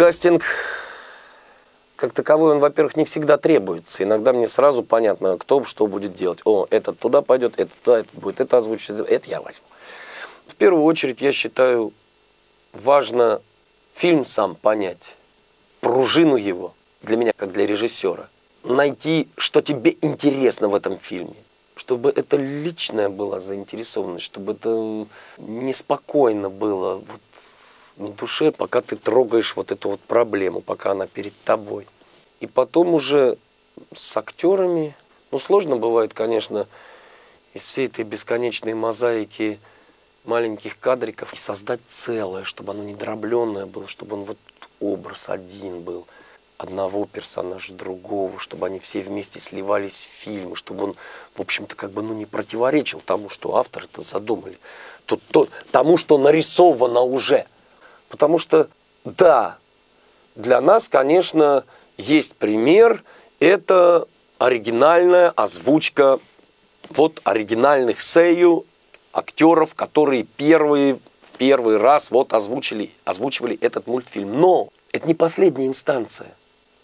Кастинг, как таковой, он, во-первых, не всегда требуется. Иногда мне сразу понятно, кто что будет делать. О, этот туда пойдет, этот туда, этот будет, это озвучит, это я возьму. В первую очередь, я считаю, важно фильм сам понять, пружину его, для меня, как для режиссера. Найти, что тебе интересно в этом фильме чтобы это личная была заинтересованность, чтобы это неспокойно было вот душе, пока ты трогаешь вот эту вот проблему, пока она перед тобой. И потом уже с актерами, ну сложно бывает, конечно, из всей этой бесконечной мозаики маленьких кадриков создать целое, чтобы оно не дробленное было, чтобы он вот образ один был – одного персонажа, другого, чтобы они все вместе сливались в фильм, чтобы он, в общем-то, как бы ну, не противоречил тому, что авторы это задумали, то, то, тому, что нарисовано уже. Потому что, да, для нас, конечно, есть пример, это оригинальная озвучка вот оригинальных сею актеров, которые первые, в первый раз вот озвучили, озвучивали этот мультфильм. Но это не последняя инстанция.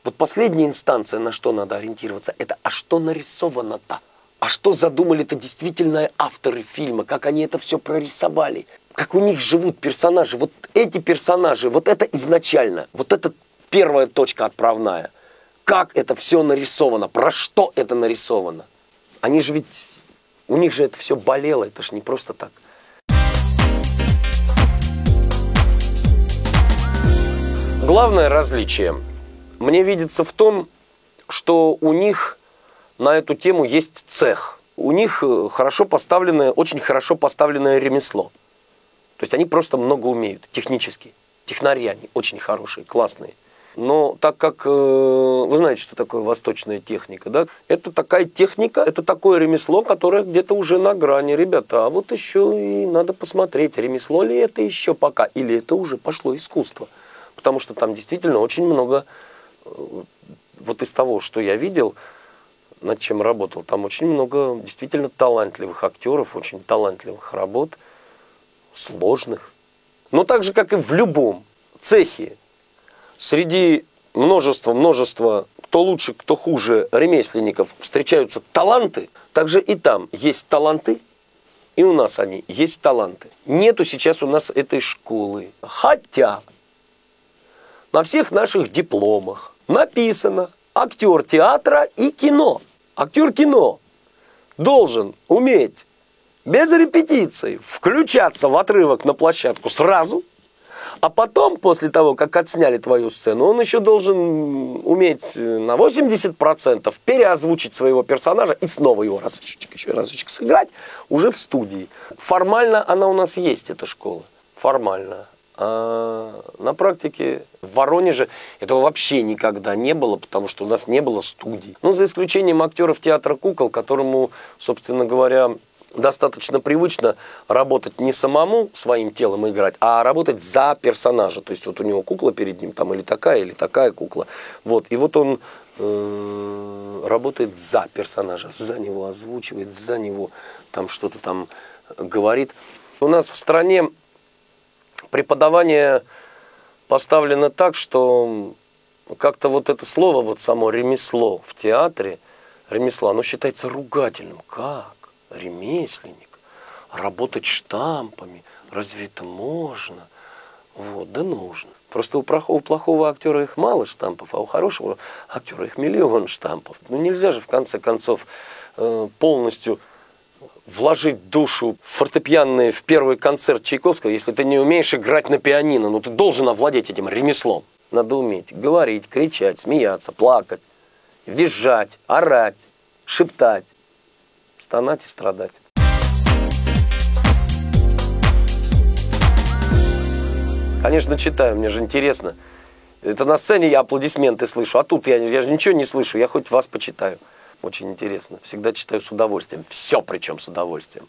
Вот последняя инстанция, на что надо ориентироваться, это а что нарисовано-то? А что задумали-то действительно авторы фильма? Как они это все прорисовали? Как у них живут персонажи? Вот эти персонажи, вот это изначально, вот это первая точка отправная. Как это все нарисовано? Про что это нарисовано? Они же ведь, у них же это все болело, это же не просто так. Главное различие – мне видится в том, что у них на эту тему есть цех. У них э, хорошо поставленное, очень хорошо поставленное ремесло. То есть они просто много умеют технически. Технари они очень хорошие, классные. Но так как э, вы знаете, что такое восточная техника, да? Это такая техника, это такое ремесло, которое где-то уже на грани, ребята. А вот еще и надо посмотреть, ремесло ли это еще пока, или это уже пошло искусство. Потому что там действительно очень много вот из того, что я видел, над чем работал, там очень много действительно талантливых актеров, очень талантливых работ, сложных. Но так же, как и в любом цехе, среди множества-множества, кто лучше, кто хуже ремесленников, встречаются таланты, также и там есть таланты, и у нас они есть таланты. Нету сейчас у нас этой школы. Хотя на всех наших дипломах, написано актер театра и кино. Актер кино должен уметь без репетиций включаться в отрывок на площадку сразу, а потом, после того, как отсняли твою сцену, он еще должен уметь на 80% переозвучить своего персонажа и снова его разочек, еще разочек сыграть уже в студии. Формально она у нас есть, эта школа. Формально. А на практике в Воронеже этого вообще никогда не было, потому что у нас не было студий. Ну, за исключением актеров театра кукол, которому, собственно говоря, достаточно привычно работать не самому своим телом играть, а работать за персонажа. То есть вот у него кукла перед ним, там или такая, или такая кукла. Вот. И вот он э, работает за персонажа, за него озвучивает, за него там что-то там говорит. У нас в стране преподавание поставлено так, что как-то вот это слово, вот само ремесло в театре, ремесло, оно считается ругательным. Как? Ремесленник? Работать штампами? Разве это можно? Вот, да нужно. Просто у плохого, у плохого актера их мало штампов, а у хорошего актера их миллион штампов. Ну нельзя же в конце концов э, полностью вложить душу в фортепианный, в первый концерт Чайковского, если ты не умеешь играть на пианино, но ты должен овладеть этим ремеслом. Надо уметь говорить, кричать, смеяться, плакать, визжать, орать, шептать, стонать и страдать. Конечно, читаю, мне же интересно. Это на сцене я аплодисменты слышу, а тут я, я же ничего не слышу, я хоть вас почитаю. Очень интересно. Всегда читаю с удовольствием. Все причем с удовольствием.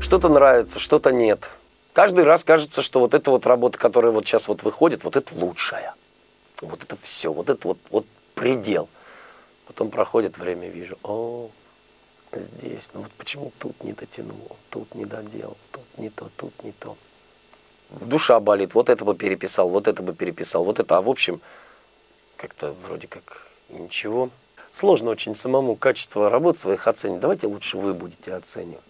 Что-то нравится, что-то нет. Каждый раз кажется, что вот эта вот работа, которая вот сейчас вот выходит, вот это лучшая. Вот это все, вот это вот, вот предел. Потом проходит время, вижу, о, здесь, ну вот почему тут не дотянул, тут не доделал, тут не то, тут не то. Душа болит, вот это бы переписал, вот это бы переписал, вот это, а в общем, как-то вроде как ничего. Сложно очень самому качество работ своих оценить. Давайте лучше вы будете оценивать.